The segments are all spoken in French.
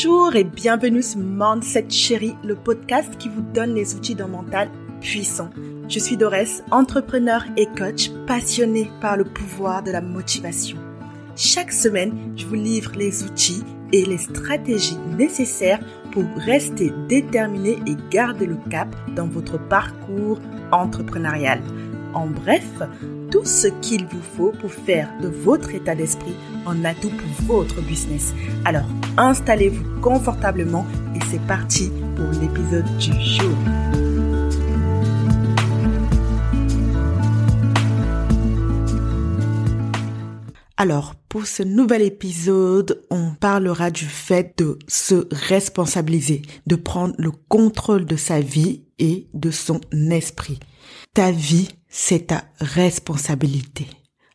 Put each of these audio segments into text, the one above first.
Bonjour et bienvenue sur Mindset Chérie, le podcast qui vous donne les outils d'un mental puissant. Je suis Dorès, entrepreneur et coach passionné par le pouvoir de la motivation. Chaque semaine, je vous livre les outils et les stratégies nécessaires pour rester déterminé et garder le cap dans votre parcours entrepreneurial. En bref, tout ce qu'il vous faut pour faire de votre état d'esprit un atout pour votre business. Alors, installez-vous confortablement et c'est parti pour l'épisode du jour. Alors, pour ce nouvel épisode, on parlera du fait de se responsabiliser, de prendre le contrôle de sa vie et de son esprit. Ta vie, c'est ta responsabilité.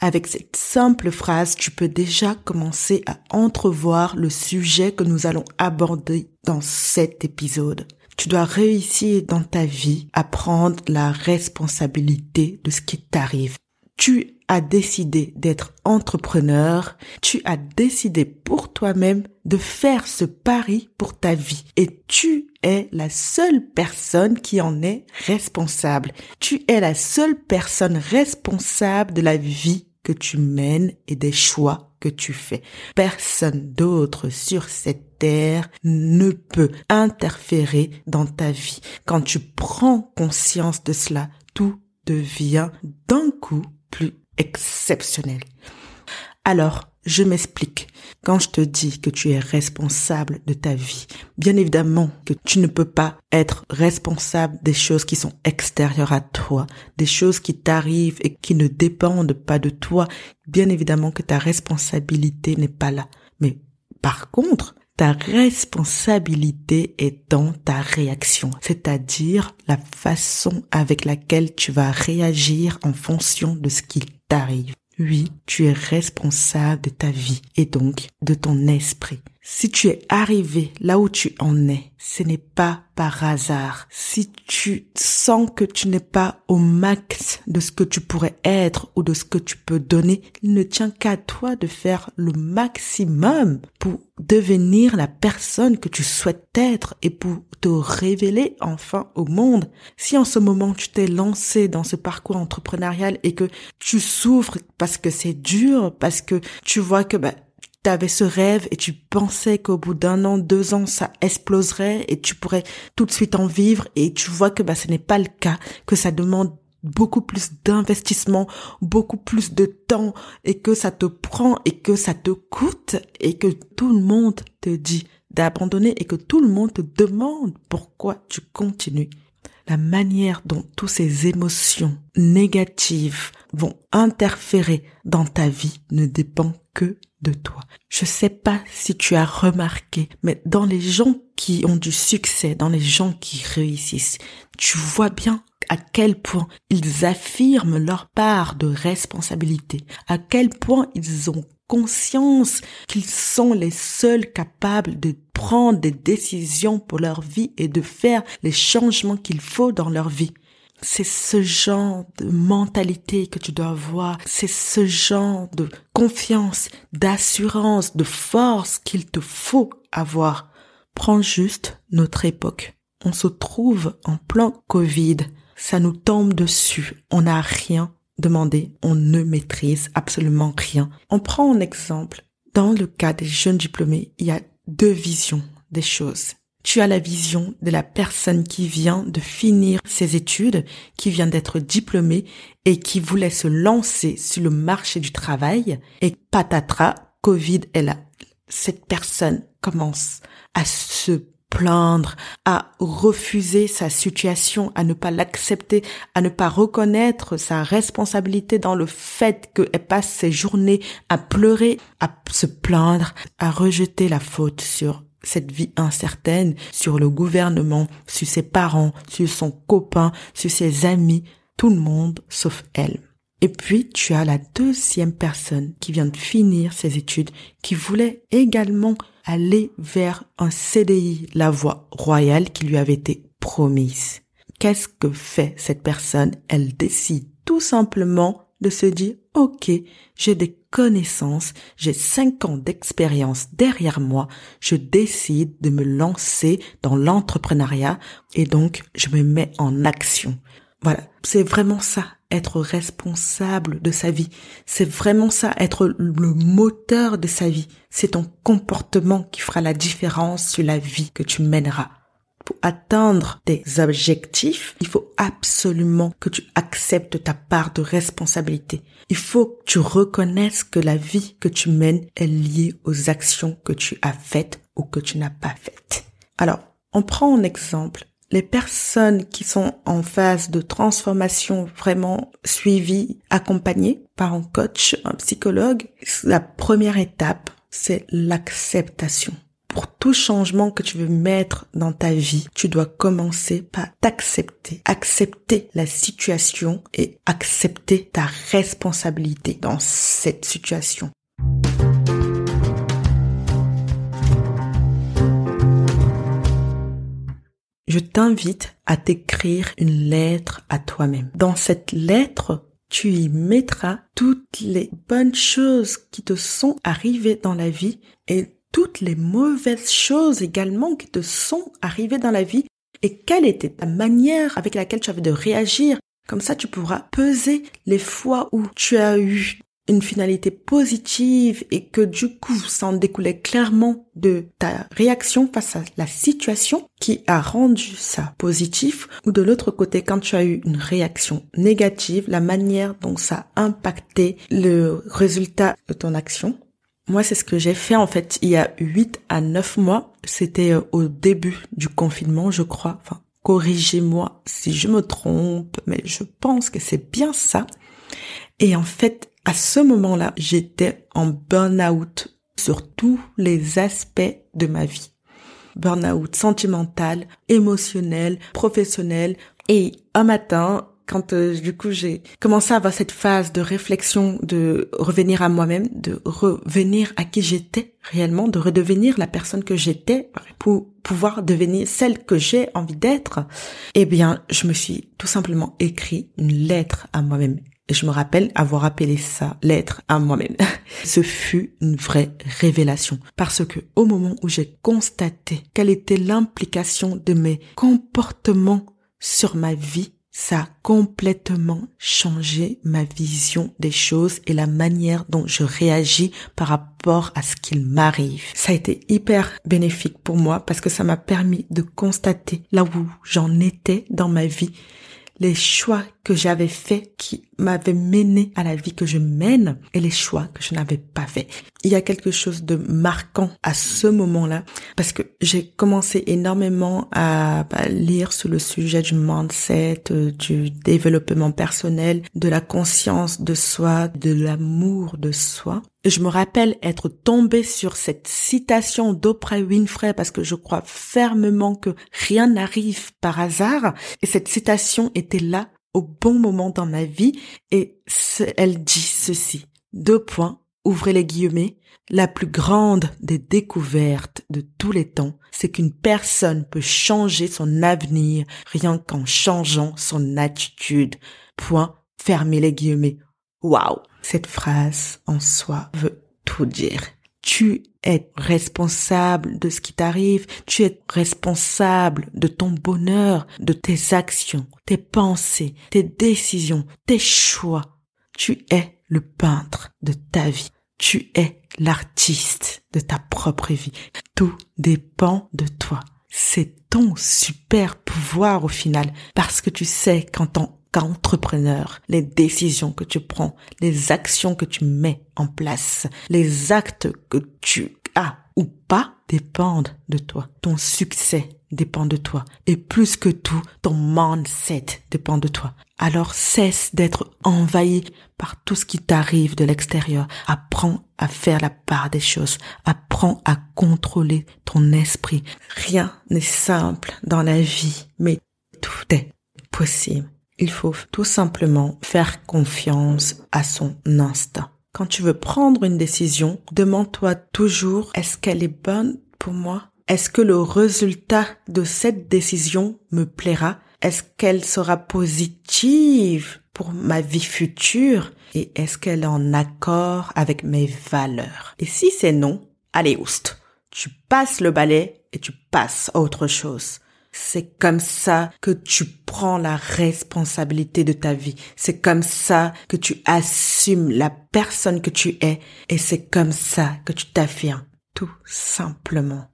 Avec cette simple phrase, tu peux déjà commencer à entrevoir le sujet que nous allons aborder dans cet épisode. Tu dois réussir dans ta vie à prendre la responsabilité de ce qui t'arrive. Tu as décidé d'être entrepreneur, tu as décidé pour toi-même de faire ce pari pour ta vie et tu es la seule personne qui en est responsable. Tu es la seule personne responsable de la vie que tu mènes et des choix que tu fais. Personne d'autre sur cette terre ne peut interférer dans ta vie. Quand tu prends conscience de cela, tout devient d'un coup plus exceptionnel. Alors, je m'explique. Quand je te dis que tu es responsable de ta vie, bien évidemment que tu ne peux pas être responsable des choses qui sont extérieures à toi, des choses qui t'arrivent et qui ne dépendent pas de toi. Bien évidemment que ta responsabilité n'est pas là. Mais par contre, ta responsabilité est dans ta réaction, c'est-à-dire la façon avec laquelle tu vas réagir en fonction de ce qui t'arrive. Oui, tu es responsable de ta vie et donc de ton esprit. Si tu es arrivé là où tu en es, ce n'est pas par hasard. Si tu sens que tu n'es pas au max de ce que tu pourrais être ou de ce que tu peux donner, il ne tient qu'à toi de faire le maximum pour devenir la personne que tu souhaites être et pour te révéler enfin au monde. Si en ce moment tu t'es lancé dans ce parcours entrepreneurial et que tu souffres parce que c'est dur, parce que tu vois que bah, tu avais ce rêve et tu pensais qu'au bout d'un an, deux ans, ça exploserait et tu pourrais tout de suite en vivre et tu vois que bah, ce n'est pas le cas, que ça demande beaucoup plus d'investissement, beaucoup plus de temps et que ça te prend et que ça te coûte et que tout le monde te dit d'abandonner et que tout le monde te demande pourquoi tu continues. La manière dont toutes ces émotions négatives vont interférer dans ta vie ne dépend que de toi. Je sais pas si tu as remarqué, mais dans les gens qui ont du succès, dans les gens qui réussissent, tu vois bien à quel point ils affirment leur part de responsabilité, à quel point ils ont conscience qu'ils sont les seuls capables de prendre des décisions pour leur vie et de faire les changements qu'il faut dans leur vie. C'est ce genre de mentalité que tu dois avoir. C'est ce genre de confiance, d'assurance, de force qu'il te faut avoir. Prends juste notre époque. On se trouve en plein Covid. Ça nous tombe dessus. On n'a rien demandé. On ne maîtrise absolument rien. On prend un exemple. Dans le cas des jeunes diplômés, il y a deux visions des choses. Tu as la vision de la personne qui vient de finir ses études, qui vient d'être diplômée et qui voulait se lancer sur le marché du travail et patatras, Covid est là. Cette personne commence à se plaindre, à refuser sa situation, à ne pas l'accepter, à ne pas reconnaître sa responsabilité dans le fait qu'elle passe ses journées à pleurer, à se plaindre, à rejeter la faute sur cette vie incertaine sur le gouvernement, sur ses parents, sur son copain, sur ses amis, tout le monde sauf elle. Et puis, tu as la deuxième personne qui vient de finir ses études, qui voulait également aller vers un CDI, la voie royale qui lui avait été promise. Qu'est-ce que fait cette personne? Elle décide tout simplement de se dire, OK, j'ai des connaissances, j'ai cinq ans d'expérience derrière moi, je décide de me lancer dans l'entrepreneuriat et donc je me mets en action. Voilà, c'est vraiment ça, être responsable de sa vie. C'est vraiment ça, être le moteur de sa vie. C'est ton comportement qui fera la différence sur la vie que tu mèneras pour atteindre tes objectifs, il faut absolument que tu acceptes ta part de responsabilité. Il faut que tu reconnaisses que la vie que tu mènes est liée aux actions que tu as faites ou que tu n'as pas faites. Alors, on prend un exemple. Les personnes qui sont en phase de transformation vraiment suivies, accompagnées par un coach, un psychologue, la première étape, c'est l'acceptation pour tout changement que tu veux mettre dans ta vie, tu dois commencer par t'accepter, accepter la situation et accepter ta responsabilité dans cette situation. Je t'invite à t'écrire une lettre à toi-même. Dans cette lettre, tu y mettras toutes les bonnes choses qui te sont arrivées dans la vie et toutes les mauvaises choses également qui te sont arrivées dans la vie et quelle était ta manière avec laquelle tu avais de réagir? Comme ça, tu pourras peser les fois où tu as eu une finalité positive et que du coup, ça en découlait clairement de ta réaction face à la situation qui a rendu ça positif ou de l'autre côté, quand tu as eu une réaction négative, la manière dont ça a impacté le résultat de ton action. Moi, c'est ce que j'ai fait en fait il y a 8 à 9 mois. C'était euh, au début du confinement, je crois. Enfin, corrigez-moi si je me trompe, mais je pense que c'est bien ça. Et en fait, à ce moment-là, j'étais en burn-out sur tous les aspects de ma vie. Burn-out sentimental, émotionnel, professionnel. Et un matin, quand euh, du coup j'ai commencé à avoir cette phase de réflexion, de revenir à moi-même, de revenir à qui j'étais réellement, de redevenir la personne que j'étais pour pouvoir devenir celle que j'ai envie d'être, eh bien, je me suis tout simplement écrit une lettre à moi-même. Et je me rappelle avoir appelé ça lettre à moi-même. Ce fut une vraie révélation parce que au moment où j'ai constaté quelle était l'implication de mes comportements sur ma vie, ça a complètement changé ma vision des choses et la manière dont je réagis par rapport à ce qu'il m'arrive. Ça a été hyper bénéfique pour moi parce que ça m'a permis de constater là où j'en étais dans ma vie les choix que j'avais faits qui m'avaient mené à la vie que je mène et les choix que je n'avais pas faits. Il y a quelque chose de marquant à ce moment-là parce que j'ai commencé énormément à lire sur le sujet du mindset, euh, du développement personnel, de la conscience de soi, de l'amour de soi. Je me rappelle être tombée sur cette citation d'Oprah Winfrey parce que je crois fermement que rien n'arrive par hasard. Et cette citation était là au bon moment dans ma vie et elle dit ceci. Deux points, ouvrez les guillemets. La plus grande des découvertes de tous les temps, c'est qu'une personne peut changer son avenir rien qu'en changeant son attitude. Point, fermez les guillemets. Waouh! Cette phrase en soi veut tout dire. Tu es responsable de ce qui t'arrive, tu es responsable de ton bonheur, de tes actions, tes pensées, tes décisions, tes choix. Tu es le peintre de ta vie. Tu es l'artiste de ta propre vie. Tout dépend de toi. C'est ton super pouvoir au final parce que tu sais qu'en tant entrepreneur, les décisions que tu prends, les actions que tu mets en place, les actes que tu as ou pas dépendent de toi. Ton succès dépend de toi. Et plus que tout, ton mindset dépend de toi. Alors cesse d'être envahi par tout ce qui t'arrive de l'extérieur. Apprends à faire la part des choses. Apprends à contrôler ton esprit. Rien n'est simple dans la vie, mais tout est possible. Il faut tout simplement faire confiance à son instinct. Quand tu veux prendre une décision, demande-toi toujours est-ce qu'elle est bonne pour moi? Est-ce que le résultat de cette décision me plaira? Est-ce qu'elle sera positive pour ma vie future? Et est-ce qu'elle est en accord avec mes valeurs? Et si c'est non, allez oust, tu passes le balai et tu passes à autre chose. C'est comme ça que tu prends la responsabilité de ta vie. C'est comme ça que tu assumes la personne que tu es. Et c'est comme ça que tu t'affirmes. Tout simplement.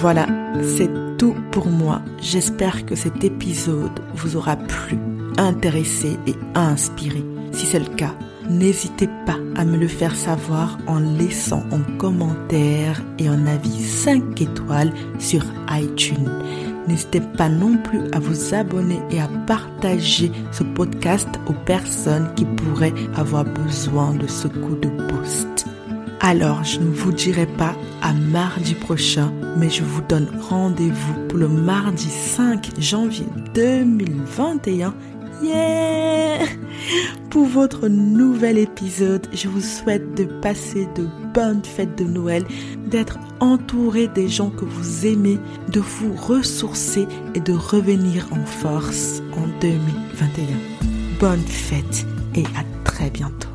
Voilà, c'est tout pour moi. J'espère que cet épisode vous aura plu, intéressé et inspiré. Si c'est le cas, N'hésitez pas à me le faire savoir en laissant un commentaire et un avis 5 étoiles sur iTunes. N'hésitez pas non plus à vous abonner et à partager ce podcast aux personnes qui pourraient avoir besoin de ce coup de boost. Alors, je ne vous dirai pas à mardi prochain, mais je vous donne rendez-vous pour le mardi 5 janvier 2021 Pour votre nouvel épisode, je vous souhaite de passer de bonnes fêtes de Noël, d'être entouré des gens que vous aimez, de vous ressourcer et de revenir en force en 2021. Bonne fête et à très bientôt.